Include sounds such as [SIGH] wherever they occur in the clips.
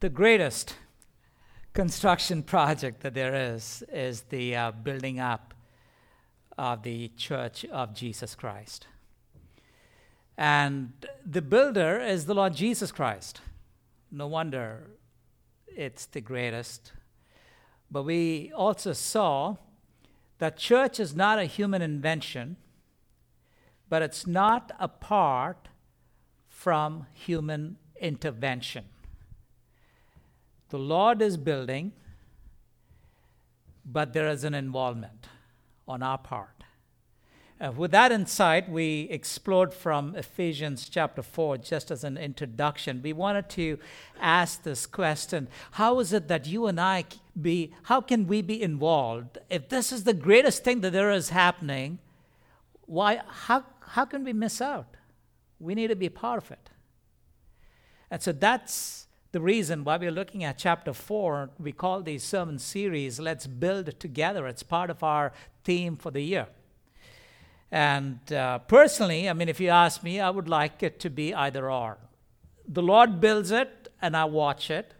The greatest construction project that there is is the uh, building up of the Church of Jesus Christ. And the builder is the Lord Jesus Christ. No wonder it's the greatest. But we also saw that church is not a human invention, but it's not apart from human intervention. The Lord is building, but there is an involvement on our part. Uh, with that insight, we explored from Ephesians chapter 4 just as an introduction. We wanted to ask this question How is it that you and I be, how can we be involved? If this is the greatest thing that there is happening, why, how, how can we miss out? We need to be part of it. And so that's the reason why we're looking at chapter 4. We call these sermon series Let's Build Together. It's part of our theme for the year. And uh, personally, I mean, if you ask me, I would like it to be either or. The Lord builds it and I watch it,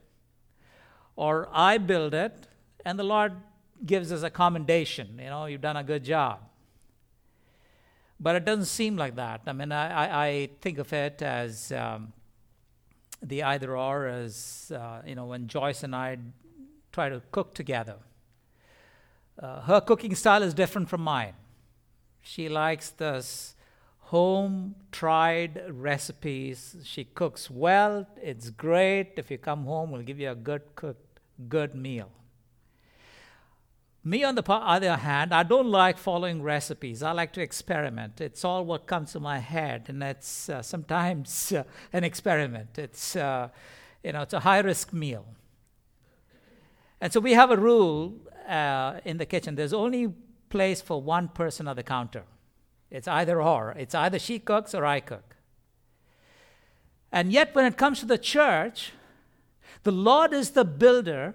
or I build it and the Lord gives us a commendation. You know, you've done a good job. But it doesn't seem like that. I mean, I, I, I think of it as um, the either or, as, uh, you know, when Joyce and I try to cook together. Uh, her cooking style is different from mine she likes this home tried recipes. She cooks well, it's great. If you come home, we'll give you a good cooked, good meal. Me, on the other hand, I don't like following recipes. I like to experiment. It's all what comes to my head, and it's uh, sometimes [LAUGHS] uh, an experiment. It's, uh, you know, it's a high risk meal. And so we have a rule uh, in the kitchen. There's only place for one person at the counter. It's either or. It's either she cooks or I cook. And yet, when it comes to the church, the Lord is the builder,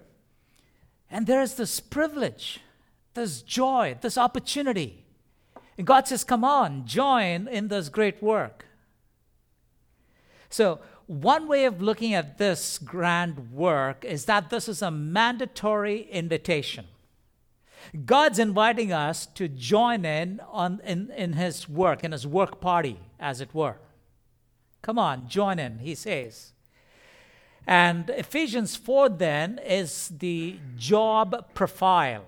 and there is this privilege, this joy, this opportunity. And God says, Come on, join in this great work. So, one way of looking at this grand work is that this is a mandatory invitation. God's inviting us to join in on in, in his work, in his work party, as it were. Come on, join in, he says. And Ephesians 4 then is the job profile.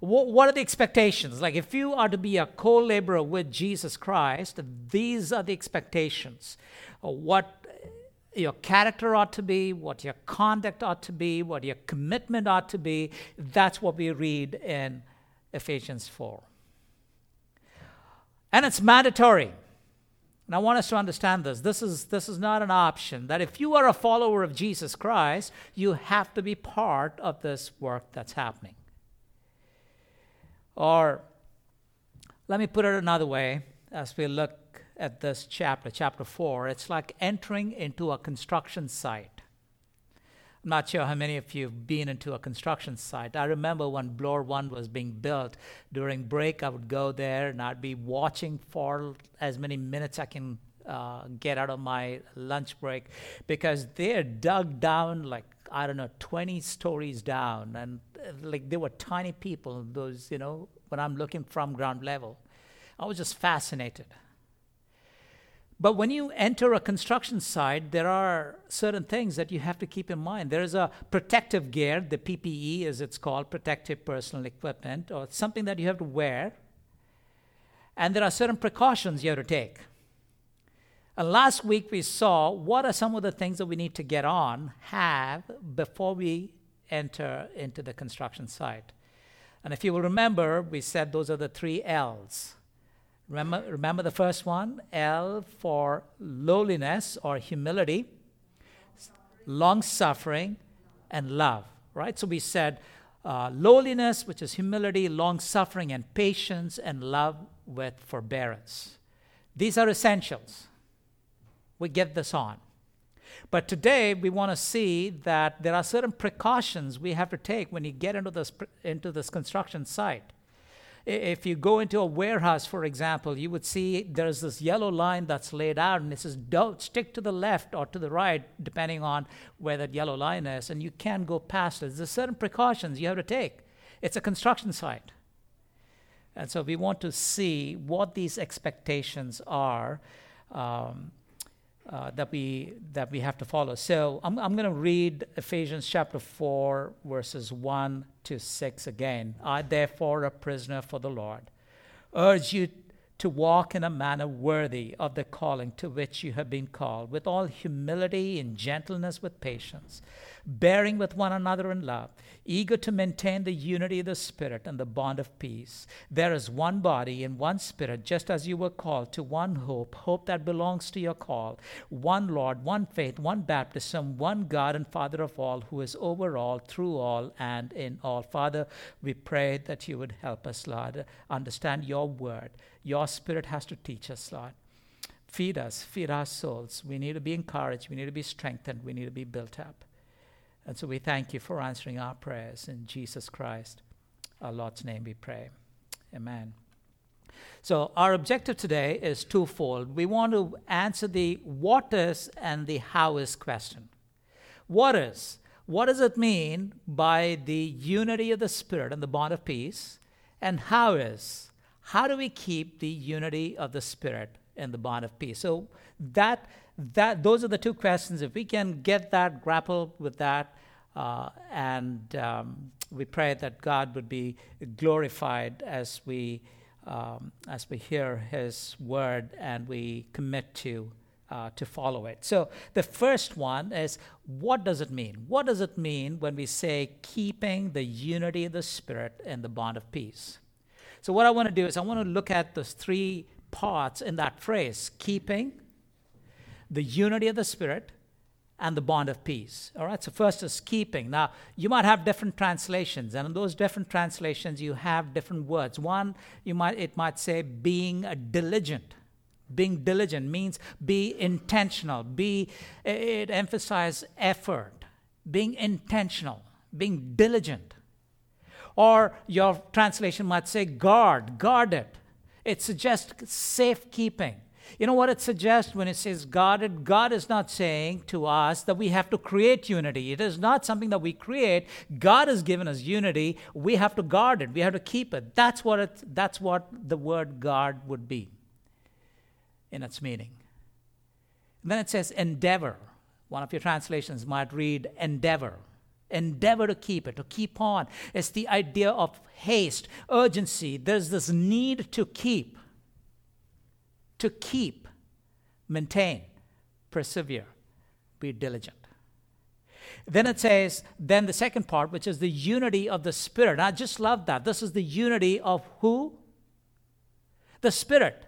What are the expectations? Like, if you are to be a co laborer with Jesus Christ, these are the expectations. What your character ought to be, what your conduct ought to be, what your commitment ought to be. That's what we read in Ephesians 4. And it's mandatory. And I want us to understand this. This is, this is not an option. That if you are a follower of Jesus Christ, you have to be part of this work that's happening. Or let me put it another way as we look at this chapter, chapter 4, it's like entering into a construction site. Not sure how many of you have been into a construction site. I remember when Bloor 1 was being built, during break, I would go there and I'd be watching for as many minutes I can uh, get out of my lunch break because they're dug down like I don't know, 20 stories down. And uh, like they were tiny people, those, you know, when I'm looking from ground level. I was just fascinated. But when you enter a construction site, there are certain things that you have to keep in mind. There is a protective gear, the PPE as it's called, protective personal equipment, or something that you have to wear. And there are certain precautions you have to take. And last week we saw what are some of the things that we need to get on, have, before we enter into the construction site. And if you will remember, we said those are the three L's Remember, remember the first one? L for lowliness or humility, long suffering, and love. Right? So we said uh, lowliness, which is humility, long suffering, and patience, and love with forbearance. These are essentials. We get this on. But today we want to see that there are certain precautions we have to take when you get into this into this construction site if you go into a warehouse, for example, you would see there's this yellow line that's laid out, and it says, don't stick to the left or to the right, depending on where that yellow line is, and you can't go past it. There's certain precautions you have to take. It's a construction site. And so we want to see what these expectations are. Um, uh, that we that we have to follow. So I'm I'm going to read Ephesians chapter four verses one to six again. I therefore, a prisoner for the Lord, urge you to walk in a manner worthy of the calling to which you have been called, with all humility and gentleness, with patience bearing with one another in love, eager to maintain the unity of the Spirit and the bond of peace. There is one body and one Spirit, just as you were called to one hope, hope that belongs to your call, one Lord, one faith, one baptism, one God and Father of all, who is over all, through all, and in all. Father, we pray that you would help us, Lord, understand your word. Your Spirit has to teach us, Lord. Feed us, feed our souls. We need to be encouraged. We need to be strengthened. We need to be built up. And so we thank you for answering our prayers. In Jesus Christ, our Lord's name, we pray. Amen. So, our objective today is twofold. We want to answer the what is and the how is question. What is? What does it mean by the unity of the Spirit and the bond of peace? And how is? How do we keep the unity of the Spirit and the bond of peace? So, that that those are the two questions. If we can get that, grapple with that, uh, and um, we pray that God would be glorified as we um, as we hear His word and we commit to uh, to follow it. So the first one is what does it mean? What does it mean when we say keeping the unity of the Spirit and the bond of peace? So what I want to do is I want to look at those three parts in that phrase: keeping the unity of the Spirit and the bond of peace. All right, so first is keeping. Now, you might have different translations, and in those different translations, you have different words. One, you might it might say being diligent. Being diligent means be intentional, be it emphasizes effort, being intentional, being diligent. Or your translation might say guard, guard it. It suggests safekeeping you know what it suggests when it says guarded? God is not saying to us that we have to create unity. It is not something that we create. God has given us unity. We have to guard it. We have to keep it. That's what it, that's what the word guard would be in its meaning. And then it says endeavor. One of your translations might read endeavor. Endeavor to keep it, to keep on. It's the idea of haste, urgency. There's this need to keep to keep, maintain, persevere, be diligent. Then it says, then the second part, which is the unity of the Spirit. I just love that. This is the unity of who? The Spirit.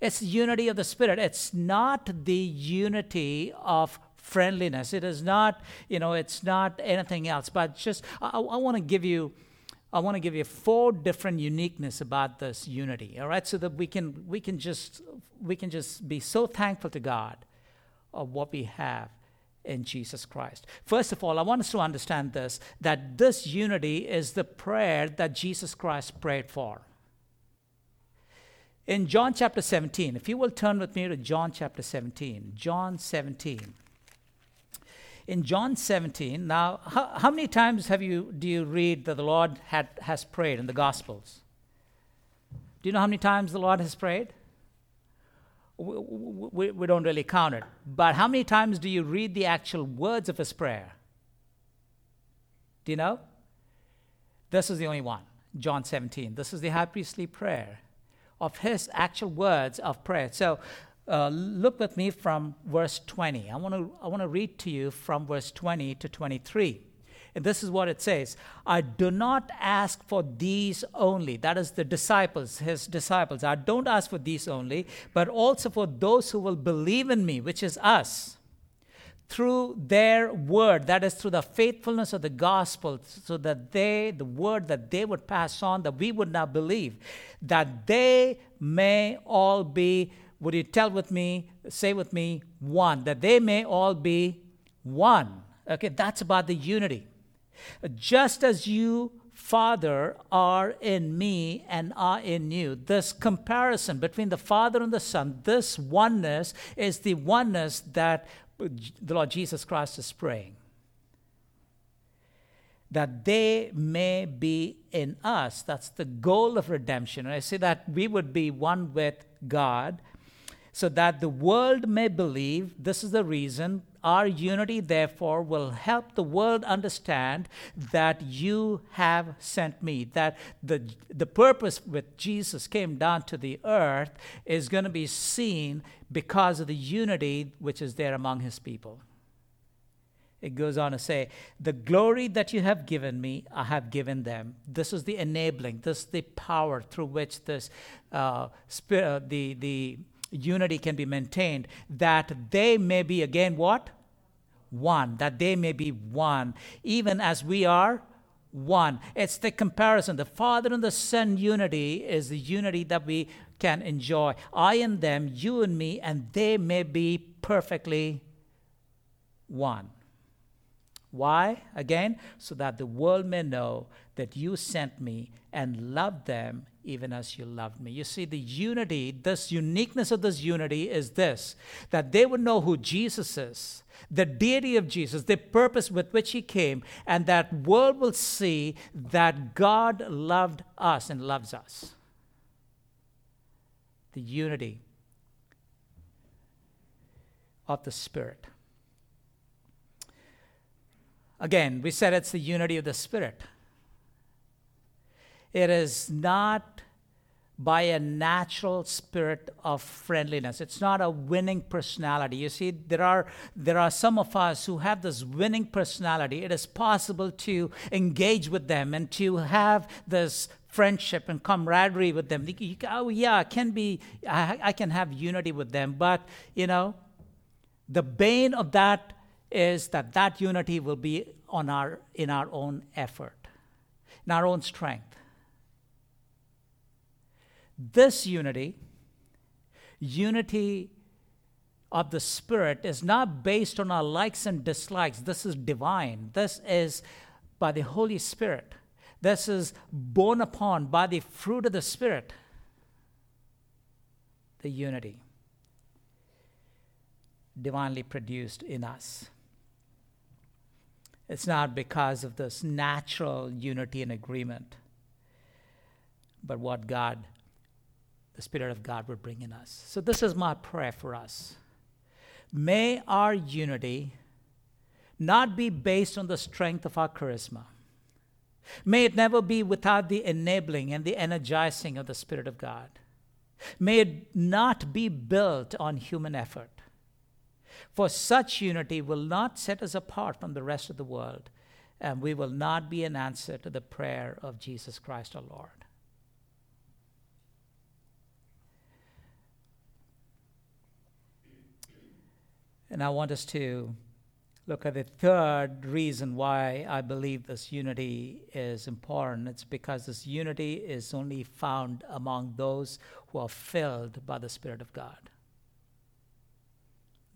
It's the unity of the Spirit. It's not the unity of friendliness. It is not, you know, it's not anything else. But just, I, I want to give you I want to give you four different uniqueness about this unity, all right? So that we can we can just we can just be so thankful to God of what we have in Jesus Christ. First of all, I want us to understand this that this unity is the prayer that Jesus Christ prayed for. In John chapter 17, if you will turn with me to John chapter 17, John 17 in John 17, now, how, how, many times have you, do you read that the Lord had, has prayed in the Gospels? Do you know how many times the Lord has prayed? We, we, we don't really count it. But how many times do you read the actual words of his prayer? Do you know? This is the only one, John 17. This is the high priestly prayer of his actual words of prayer. So uh, look with me from verse 20. I want to I want to read to you from verse 20 to 23. And this is what it says I do not ask for these only. That is the disciples, his disciples. I don't ask for these only, but also for those who will believe in me, which is us, through their word. That is through the faithfulness of the gospel, so that they, the word that they would pass on, that we would not believe, that they may all be would you tell with me, say with me, one, that they may all be one? Okay, that's about the unity. Just as you, Father, are in me and are in you. This comparison between the Father and the Son, this oneness is the oneness that the Lord Jesus Christ is praying. That they may be in us. That's the goal of redemption. And I say that we would be one with God so that the world may believe. This is the reason. Our unity, therefore, will help the world understand that you have sent me. That the, the purpose with Jesus came down to the earth is going to be seen because of the unity which is there among his people. It goes on to say, The glory that you have given me, I have given them. This is the enabling, this is the power through which this, uh, spirit, uh, the, the unity can be maintained, that they may be again what? One. That they may be one, even as we are one. It's the comparison. The Father and the Son unity is the unity that we can enjoy. I and them, you and me, and they may be perfectly one. Why? Again, so that the world may know that you sent me and loved them even as you loved me. You see, the unity, this uniqueness of this unity is this that they would know who Jesus is, the deity of Jesus, the purpose with which he came, and that world will see that God loved us and loves us. The unity of the Spirit. Again, we said it's the unity of the Spirit. It is not by a natural spirit of friendliness. It's not a winning personality. You see, there are there are some of us who have this winning personality. It is possible to engage with them and to have this friendship and camaraderie with them. Oh yeah, I can be I, I can have unity with them, but you know, the bane of that is that that unity will be on our in our own effort, in our own strength. This unity, unity of the Spirit, is not based on our likes and dislikes. This is divine. This is by the Holy Spirit. This is born upon by the fruit of the Spirit. The unity divinely produced in us. It's not because of this natural unity and agreement, but what God the Spirit of God would bring in us. So, this is my prayer for us. May our unity not be based on the strength of our charisma. May it never be without the enabling and the energizing of the Spirit of God. May it not be built on human effort. For such unity will not set us apart from the rest of the world, and we will not be an answer to the prayer of Jesus Christ our Lord. And I want us to look at the third reason why I believe this unity is important. It's because this unity is only found among those who are filled by the Spirit of God.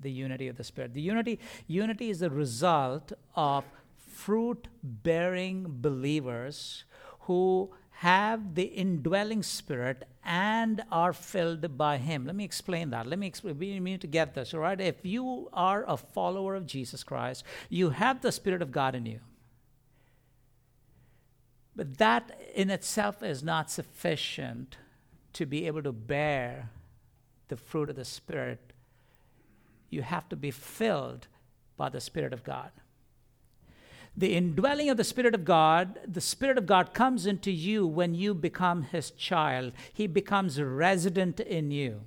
The unity of the Spirit. The unity, unity is the result of fruit bearing believers who have the indwelling spirit and are filled by him. Let me explain that. Let me explain. We need to get this, all right? If you are a follower of Jesus Christ, you have the Spirit of God in you. But that in itself is not sufficient to be able to bear the fruit of the Spirit. You have to be filled by the Spirit of God the indwelling of the Spirit of God, the Spirit of God comes into you when you become His child. He becomes resident in you.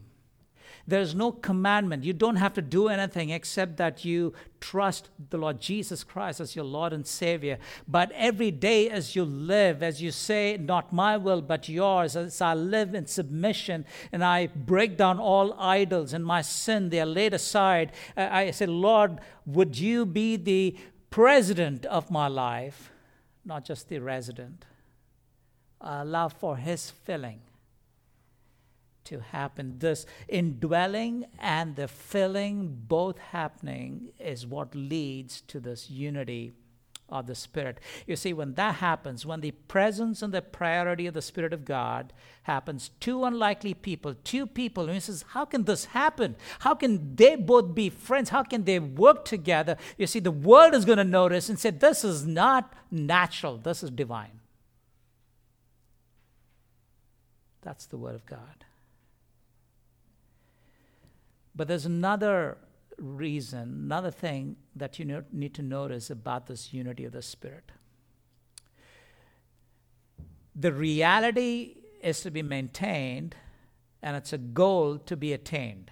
There's no commandment. You don't have to do anything except that you trust the Lord Jesus Christ as your Lord and Savior. But every day as you live, as you say, Not my will, but yours, as I live in submission and I break down all idols and my sin, they are laid aside. I say, Lord, would you be the president of my life, not just the resident. Allow for His filling to happen. This indwelling and the filling both happening is what leads to this unity of the Spirit. You see, when that happens, when the presence and the priority of the Spirit of God happens, two unlikely people, two people, and he says, How can this happen? How can they both be friends? How can they work together? You see, the world is going to notice and say, This is not natural, this is divine. That's the Word of God. But there's another reason, another thing that you need to notice about this unity of the Spirit. The reality is to be maintained, and it's a goal to be attained.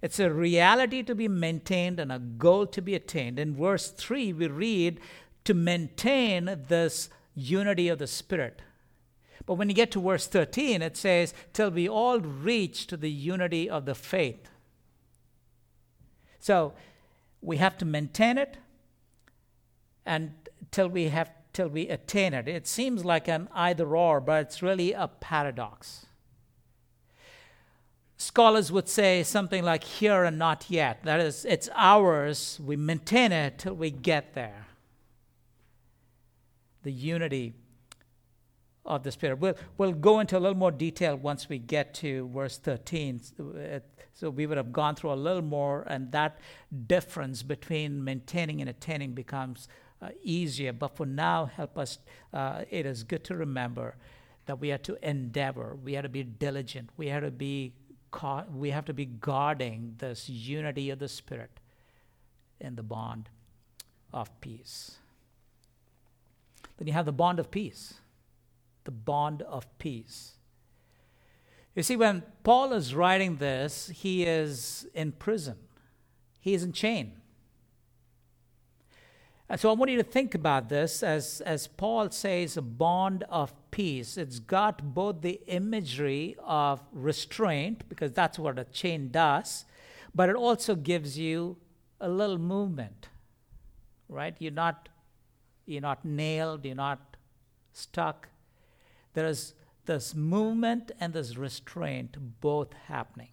It's a reality to be maintained and a goal to be attained. In verse 3, we read to maintain this unity of the Spirit. But when you get to verse 13, it says, till we all reach to the unity of the faith so we have to maintain it and till we have till we attain it. It seems like an either or, but it's really a paradox. Scholars would say something like here and not yet. That is, it's ours, we maintain it till we get there. The unity of the Spirit. We'll, we'll go into a little more detail once we get to verse 13. So we would have gone through a little more, and that difference between maintaining and attaining becomes uh, easier. But for now, help us. Uh, it is good to remember that we are to endeavor, we are to be diligent, we have to be ca- we have to be guarding this unity of the Spirit in the bond of peace. Then you have the bond of peace the bond of peace. You see, when Paul is writing this, he is in prison, he is in chain. And so I want you to think about this as, as Paul says, a bond of peace. It's got both the imagery of restraint, because that's what a chain does, but it also gives you a little movement, right? You're not, you're not nailed, you're not stuck. There is this movement and this restraint both happening.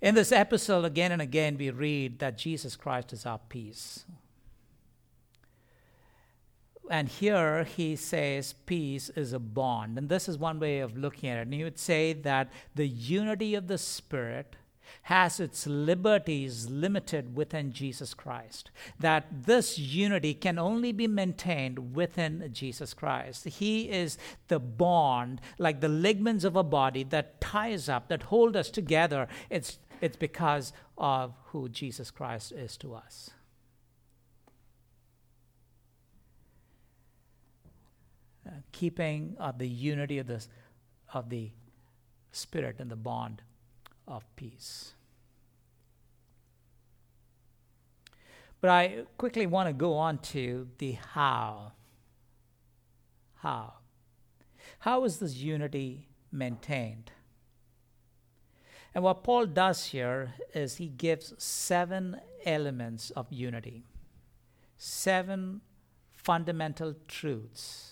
In this episode, again and again, we read that Jesus Christ is our peace. And here he says peace is a bond. And this is one way of looking at it. And he would say that the unity of the Spirit has its liberties limited within Jesus Christ. That this unity can only be maintained within Jesus Christ. He is the bond, like the ligaments of a body that ties up, that hold us together. It's, it's because of who Jesus Christ is to us. Uh, keeping uh, the unity of the, of the Spirit and the bond of peace. But I quickly want to go on to the how. How? How is this unity maintained? And what Paul does here is he gives seven elements of unity, seven fundamental truths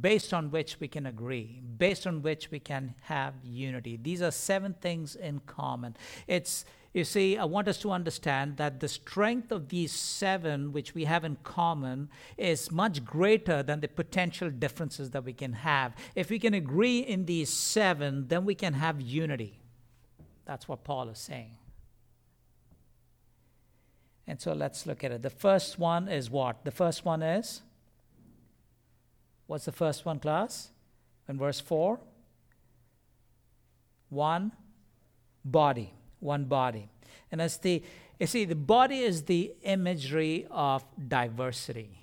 based on which we can agree, based on which we can have unity. These are seven things in common. It's you see, I want us to understand that the strength of these seven, which we have in common, is much greater than the potential differences that we can have. If we can agree in these seven, then we can have unity. That's what Paul is saying. And so let's look at it. The first one is what? The first one is What's the first one, class? In verse 4? One body. One body. And as the you see, the body is the imagery of diversity.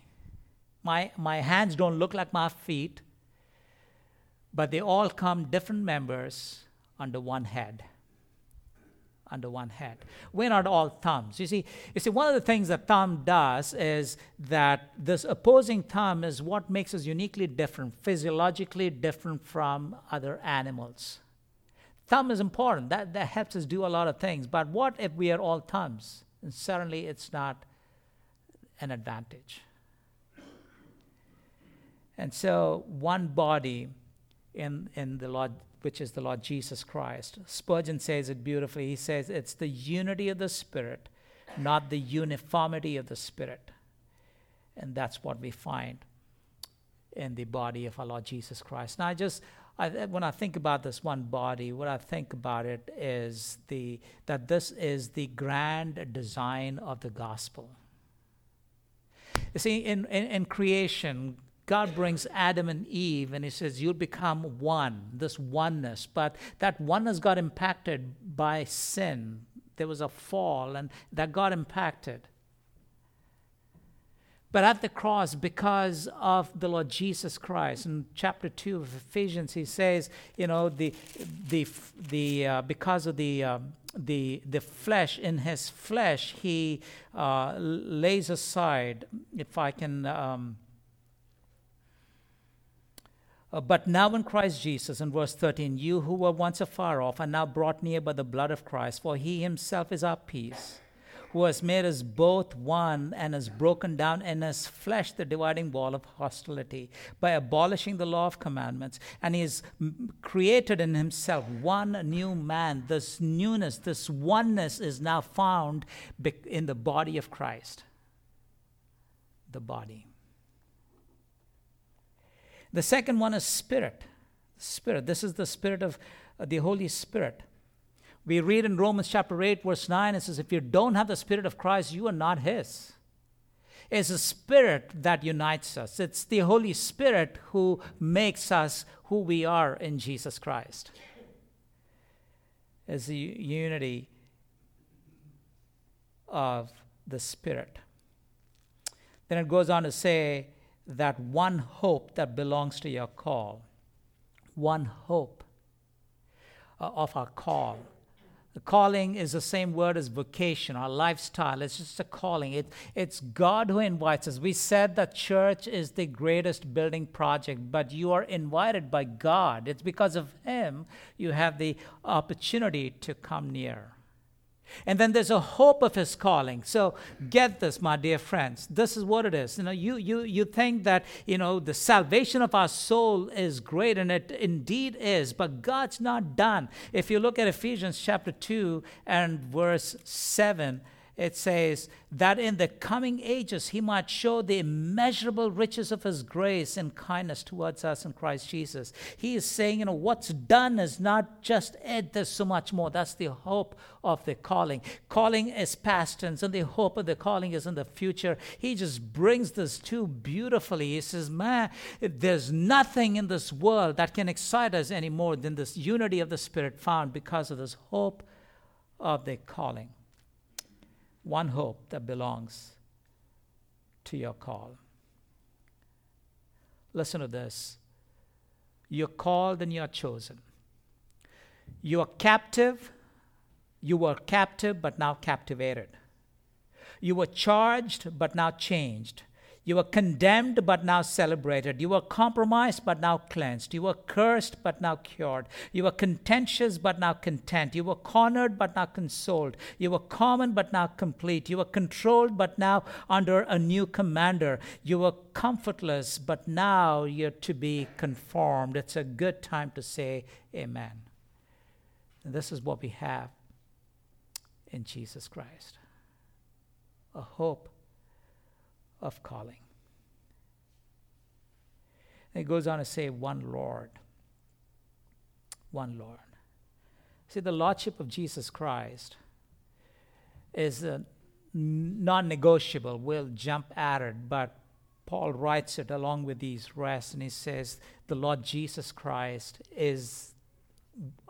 My, my hands don't look like my feet, but they all come different members under one head under one head. We're not all thumbs. You see, you see, one of the things that thumb does is that this opposing thumb is what makes us uniquely different, physiologically different from other animals. Thumb is important. That, that helps us do a lot of things. But what if we are all thumbs? And certainly it's not an advantage. And so one body in, in the Lord which is the Lord Jesus Christ. Spurgeon says it beautifully. He says it's the unity of the Spirit not the uniformity of the Spirit. And that's what we find in the body of our Lord Jesus Christ. Now, I just I, when I think about this one body, what I think about it is the that this is the grand design of the gospel. You see, in, in, in creation, God brings Adam and Eve and He says, You'll become one, this oneness. But that oneness got impacted by sin. There was a fall, and that got impacted. But at the cross, because of the Lord Jesus Christ, in chapter two of Ephesians, he says, you know, the the the uh, because of the uh, the the flesh in his flesh, he uh, lays aside. If I can. Um, uh, but now in Christ Jesus, in verse 13, you who were once afar off are now brought near by the blood of Christ, for he himself is our peace who has made us both one and has broken down in his flesh the dividing wall of hostility by abolishing the law of commandments. And he has created in himself one new man. This newness, this oneness is now found in the body of Christ. The body. The second one is spirit. Spirit. This is the spirit of uh, the Holy Spirit. We read in Romans chapter 8, verse 9, it says, If you don't have the Spirit of Christ, you are not His. It's the Spirit that unites us, it's the Holy Spirit who makes us who we are in Jesus Christ. It's the unity of the Spirit. Then it goes on to say that one hope that belongs to your call, one hope uh, of our call the calling is the same word as vocation our lifestyle. It's just a calling. It, it's God who invites us. We said that church is the greatest building project, but you are invited by God. It's because of Him you have the opportunity to come near. And then there's a hope of his calling. So get this, my dear friends. This is what it is. You know, you you you think that you know the salvation of our soul is great, and it indeed is, but God's not done. If you look at Ephesians chapter 2 and verse 7, it says that in the coming ages he might show the immeasurable riches of his grace and kindness towards us in Christ Jesus. He is saying, you know, what's done is not just it, there's so much more. That's the hope of the calling. Calling is past tense, and the hope of the calling is in the future. He just brings this too beautifully. He says, man, there's nothing in this world that can excite us any more than this unity of the Spirit found because of this hope of the calling one hope that belongs to your call. Listen to this. You're called and you're chosen. You are captive. You were captive, but now captivated. You were charged, but now changed. You were condemned, but now celebrated. You were compromised, but now cleansed. You were cursed, but now cured. You were contentious, but now content. You were cornered, but now consoled. You were common, but now complete. You were controlled, but now under a new commander. You were comfortless, but now you're to be conformed. It's a good time to say amen. And this is what we have in Jesus Christ a hope of calling. And it goes on to say, one Lord. One Lord. See, the Lordship of Jesus Christ is uh, non negotiable. We'll jump at it, but Paul writes it along with these rest, and he says, The Lord Jesus Christ is,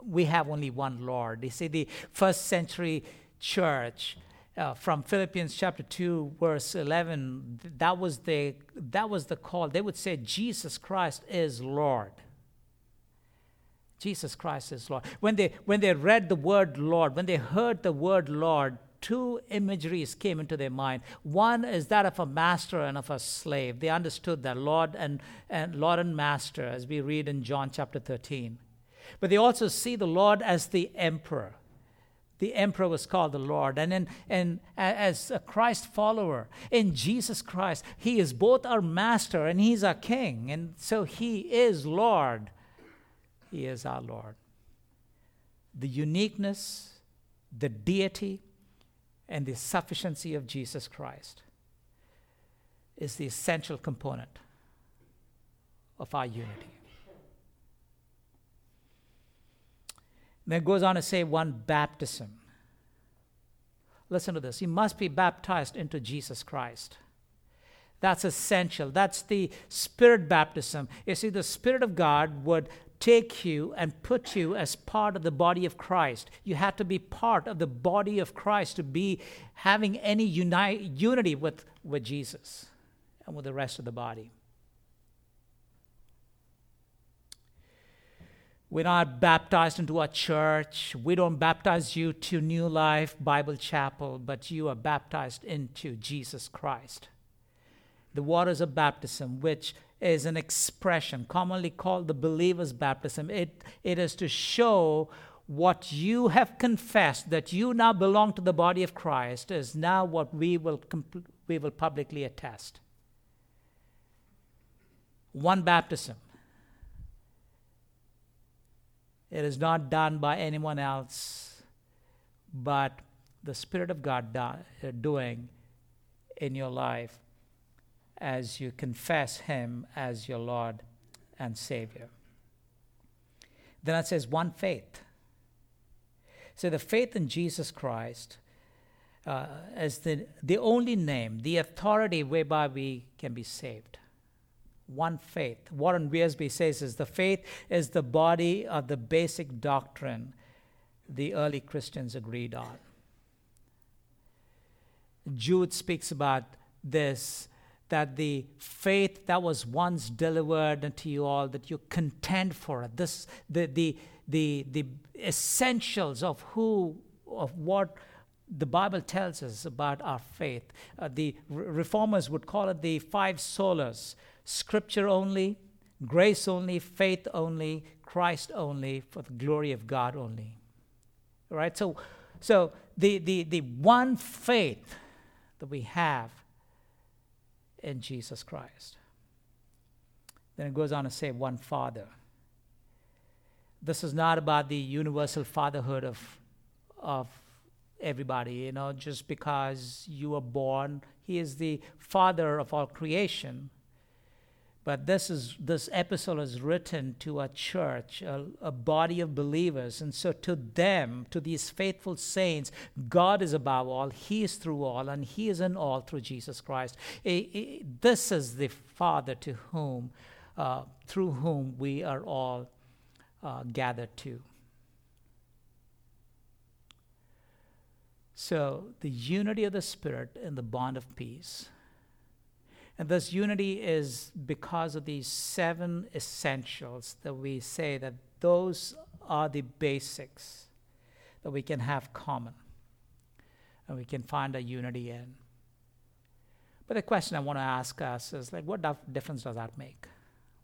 we have only one Lord. You see, the first century church uh, from Philippians chapter 2 verse 11 that was the that was the call. They would say Jesus Christ is Lord. Jesus Christ is Lord. When they when they read the word Lord when they heard the word Lord two imageries came into their mind. One is that of a master and of a slave. They understood that Lord and, and Lord and master as we read in John chapter 13 but they also see the Lord as the emperor the emperor was called the Lord. And, in, and as a Christ follower in Jesus Christ, he is both our master and he's our king. And so he is Lord. He is our Lord. The uniqueness, the deity, and the sufficiency of Jesus Christ is the essential component of our unity. Then it goes on to say one baptism. Listen to this. You must be baptized into Jesus Christ. That's essential. That's the spirit baptism. You see, the Spirit of God would take you and put you as part of the body of Christ. You had to be part of the body of Christ to be having any uni- unity with, with Jesus and with the rest of the body. We're not baptized into a church. We don't baptize you to New Life Bible Chapel, but you are baptized into Jesus Christ. The waters of baptism, which is an expression commonly called the believer's baptism. It, it is to show what you have confessed that you now belong to the body of Christ is now what we will, we will publicly attest. One baptism. It is not done by anyone else, but the Spirit of God do- doing in your life as you confess Him as your Lord and Savior. Then it says one faith. So the faith in Jesus Christ uh, the, the only name, the authority whereby we can be saved. One faith. Warren Wiersbe says is the faith is the body of the basic doctrine the early Christians agreed on. Jude speaks about this that the faith that was once delivered unto you all, that you contend for it. This, the, the, the, the essentials of who, of what the Bible tells us about our faith. Uh, the reformers would call it the five solas scripture only, grace only, faith only, Christ only, for the glory of God only. All right? So, so the, the, the one faith that we have in Jesus Christ. Then it goes on to say, one Father. This is not about the universal fatherhood of, of everybody, you know, just because you were born. He is the Father of all creation. But this is this epistle is written to a church, a, a, body of believers, and so to them, to these faithful saints, God is above all, He is through all, and He is in all through Jesus Christ. this is the Father to whom, uh, through whom we are all uh, gathered to. So the unity of the Spirit and the bond of peace and this unity is because of these seven essentials that we say that those are the basics that we can have common and we can find a unity in. But the question I want to ask us is like, what difference does that make?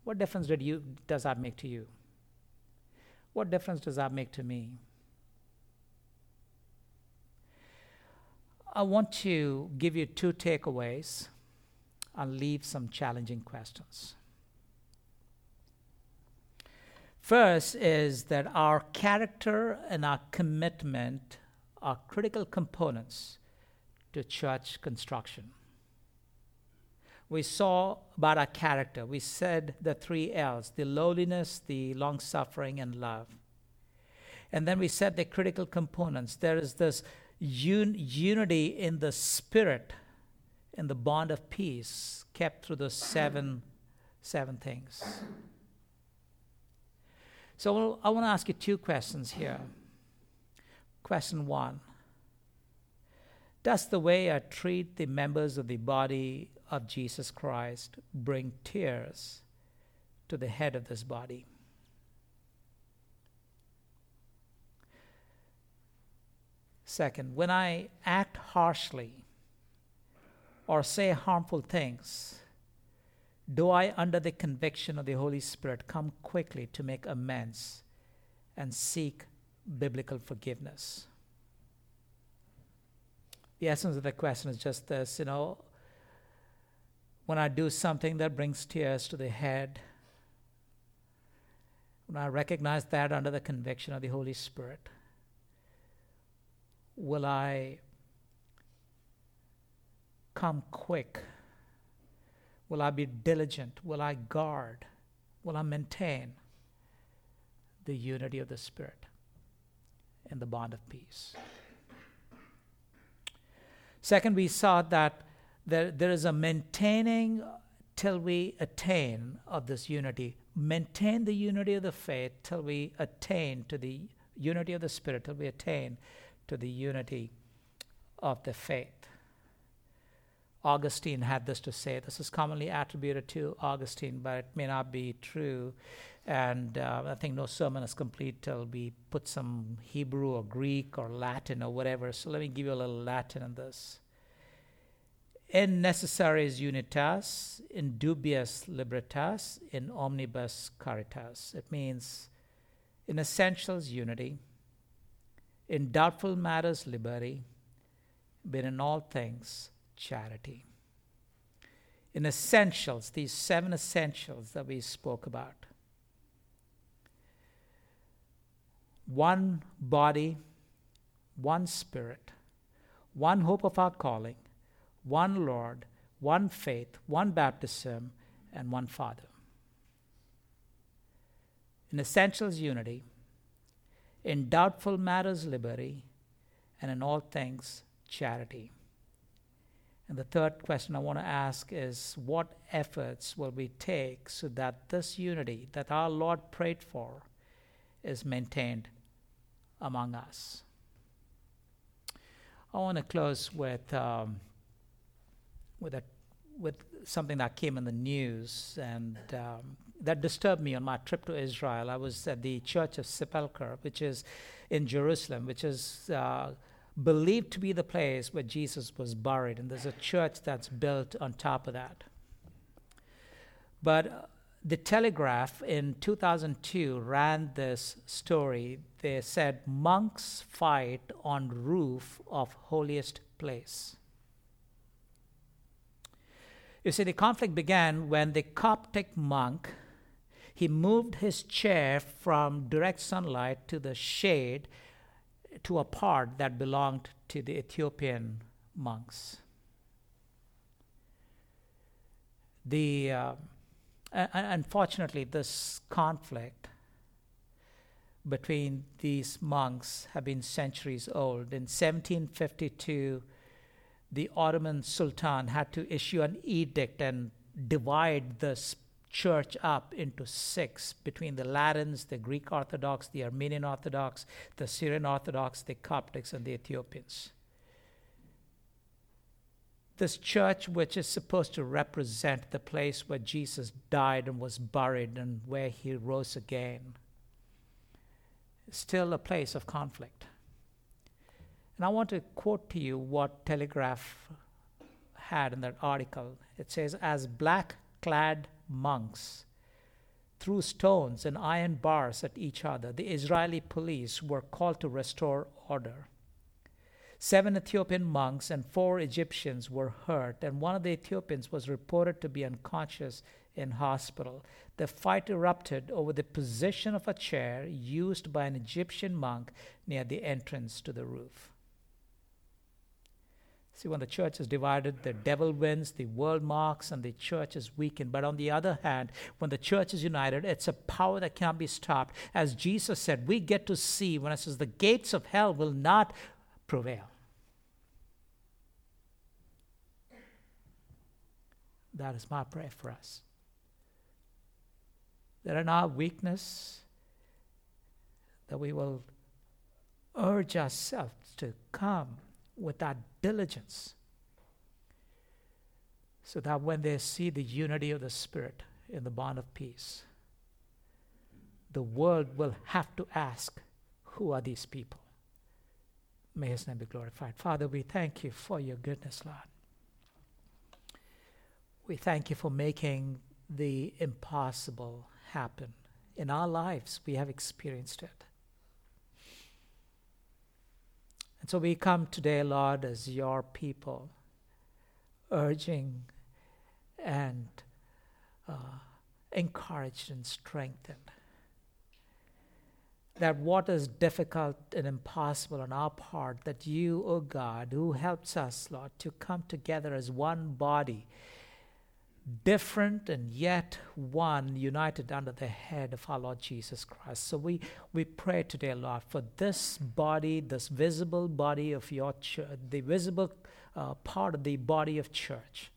What difference did you, does that make to you? What difference does that make to me? I want to give you two takeaways and leave some challenging questions. First is that our character and our commitment are critical components to church construction. We saw about our character. We said the three L's the lowliness, the long suffering, and love. And then we said the critical components. There is this un- unity in the spirit and the bond of peace kept through the seven seven things. So I want to ask you two questions here. Question one Does the way I treat the members of the body of Jesus Christ bring tears to the head of this body? Second, when I act harshly or say harmful things, do I, under the conviction of the Holy Spirit, come quickly to make amends and seek biblical forgiveness? The essence of the question is just this you know, when I do something that brings tears to the head, when I recognize that under the conviction of the Holy Spirit, will I come quick? Will I be diligent? Will I guard? Will I maintain the unity of the Spirit and the bond of peace? Second, we saw that there, there is a maintaining till we attain of this unity. Maintain the unity of the faith till we attain to the unity of the Spirit, till we attain to the unity of the faith. Augustine had this to say. This is commonly attributed to Augustine, but it may not be true. And uh, I think no sermon is complete till we put some Hebrew or Greek or Latin or whatever. So let me give you a little Latin in this. In necessariis unitas, in dubious libertas, in omnibus caritas. It means in essentials unity, in doubtful matters liberty, but in all things charity. In essentials, these seven essentials that we spoke about one body, one spirit, one hope of our calling, one Lord, one faith, one baptism, and one Father. In essentials, unity. In doubtful matters, liberty. And in all things, charity. And the third question I want to ask is what efforts will we take so that this unity that our Lord prayed for is maintained among us? I want to close with um, with a with something that came in the news and um, that disturbed me on my trip to Israel. I was at the Church of Sepulchre, which is in Jerusalem, which is uh, believed to be the place where Jesus was buried, and there's a church that's built on top of that. But uh, the Telegraph in 2002 ran this story. They said monks fight on roof of holiest place. You see, the conflict began when the Coptic monk he moved his chair from direct sunlight to the shade to a part that belonged to the Ethiopian monks. The, uh, unfortunately, this conflict between these monks have been centuries old. In 1752, the Ottoman Sultan had to issue an edict and divide the church up into six between the Latins, the Greek Orthodox, the Armenian Orthodox, the Syrian Orthodox, the Coptics, and the Ethiopians. This church, which is supposed to represent the place where Jesus died and was buried and where he rose again, is still a place of conflict. And I want to quote to you what Telegraph had in that article. It says, As black clad monks threw stones and iron bars at each other. The Israeli police were called to restore order. Seven Ethiopian monks and four Egyptians were hurt, and one of the Ethiopians was reported to be unconscious in hospital. The fight erupted over the position of a chair used by an Egyptian monk near the entrance to the roof. See, when the church is divided, the devil wins, the world marks, and the church is weakened. But on the other hand, when the church is united, it's a power that can't be stopped. As Jesus said, we get to see when it says the gates of hell will not prevail. That is my prayer for us. That in our weakness, that we will urge ourselves to come with that diligence so that when they see the unity of the Spirit in the bond of peace, the world will have to ask, Who are these people? May His name be glorified. Father, we thank you for your goodness, Lord. We thank you for making the impossible happen. In our lives, we have experienced it. And so we come today, Lord, as your people, urging and uh, encouraged and strengthened. that what is difficult and impossible on our part, that you, O oh God, who helps us, Lord, to come together as one body, different and yet one, united under the head of our Lord Jesus Christ. So we, we pray today, Lord, for this body, this visible body of your church, the visible uh, part of the body of church.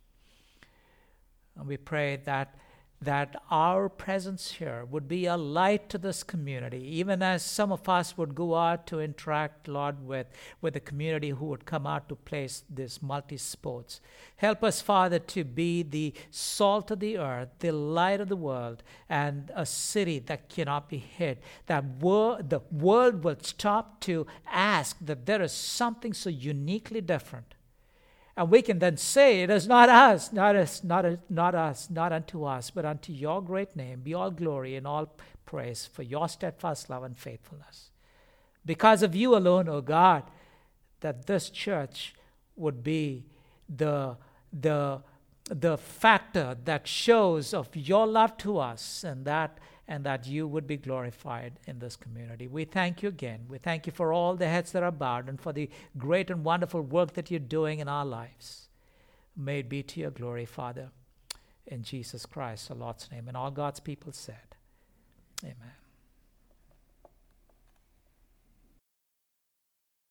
And we pray that that our presence here would be a light to this community, even as some of us would go out to interact, Lord, with, with the community who would come out to place this multi sports. Help us, Father, to be the salt of the earth, the light of the world, and a city that cannot be hid. That wor- the world will stop to ask that there is something so uniquely different and we can then say, It is not us, not us, not, not us, not unto us, but unto your great name be all glory and all praise for your steadfast love and faithfulness. Because of you alone, O God, that this church would be the, the, the factor that shows of your love to us and that and that you would be glorified in this community. We thank you again. We thank you for all the heads that are bowed and for the great and wonderful work that you're doing in our lives. May it be to your glory, Father, in Jesus Christ, the Lord's name. And all God's people said, Amen.